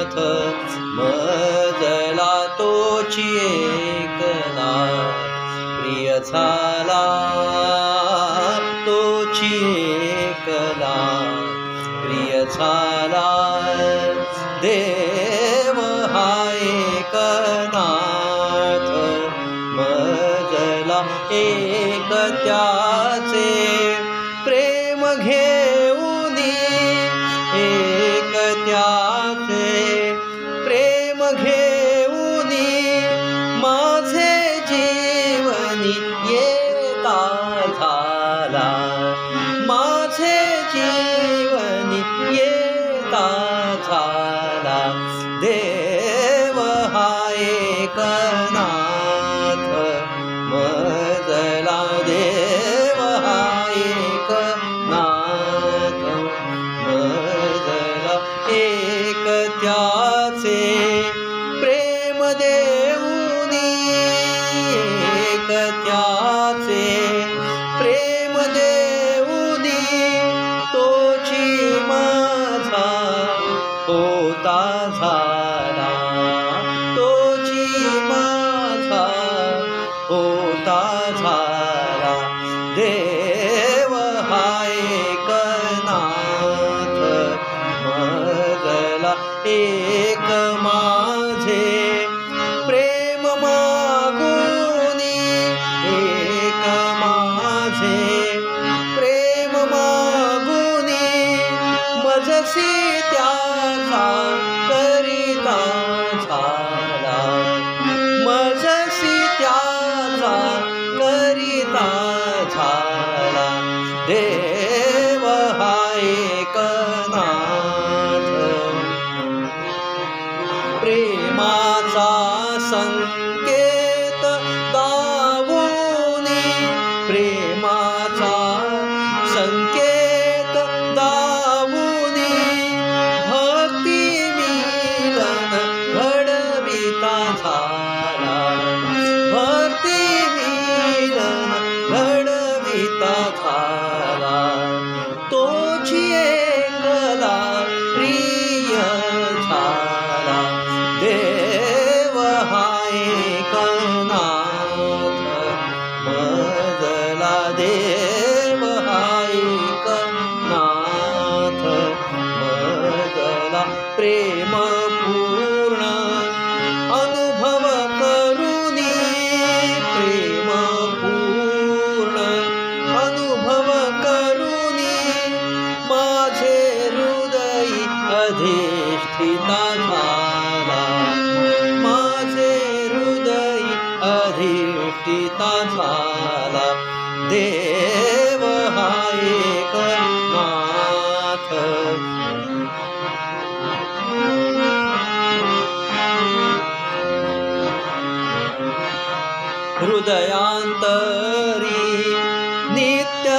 नाथ मला तुि एकदा प्रिय झाला तोची एकदा प्रिय झाला देव हा एकनाथ मजला एक त्याचे प्रेम घेऊनी एक त्या हा प्रेमाचा संकेत दावुनी प्रेमाचा संकेत दावुनी भक्ती मिलन घडविता झाला भक्ती मिलन घडविता झाला अधिष्ठिता झाला माझे हृदय अधिष्ठिता झाला देव हा एकनाथ हृदयांतरी नित्य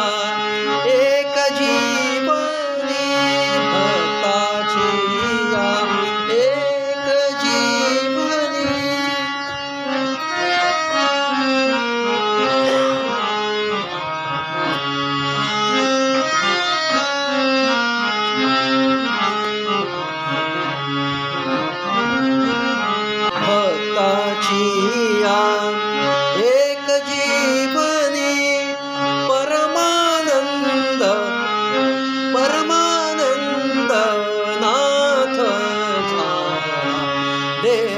day.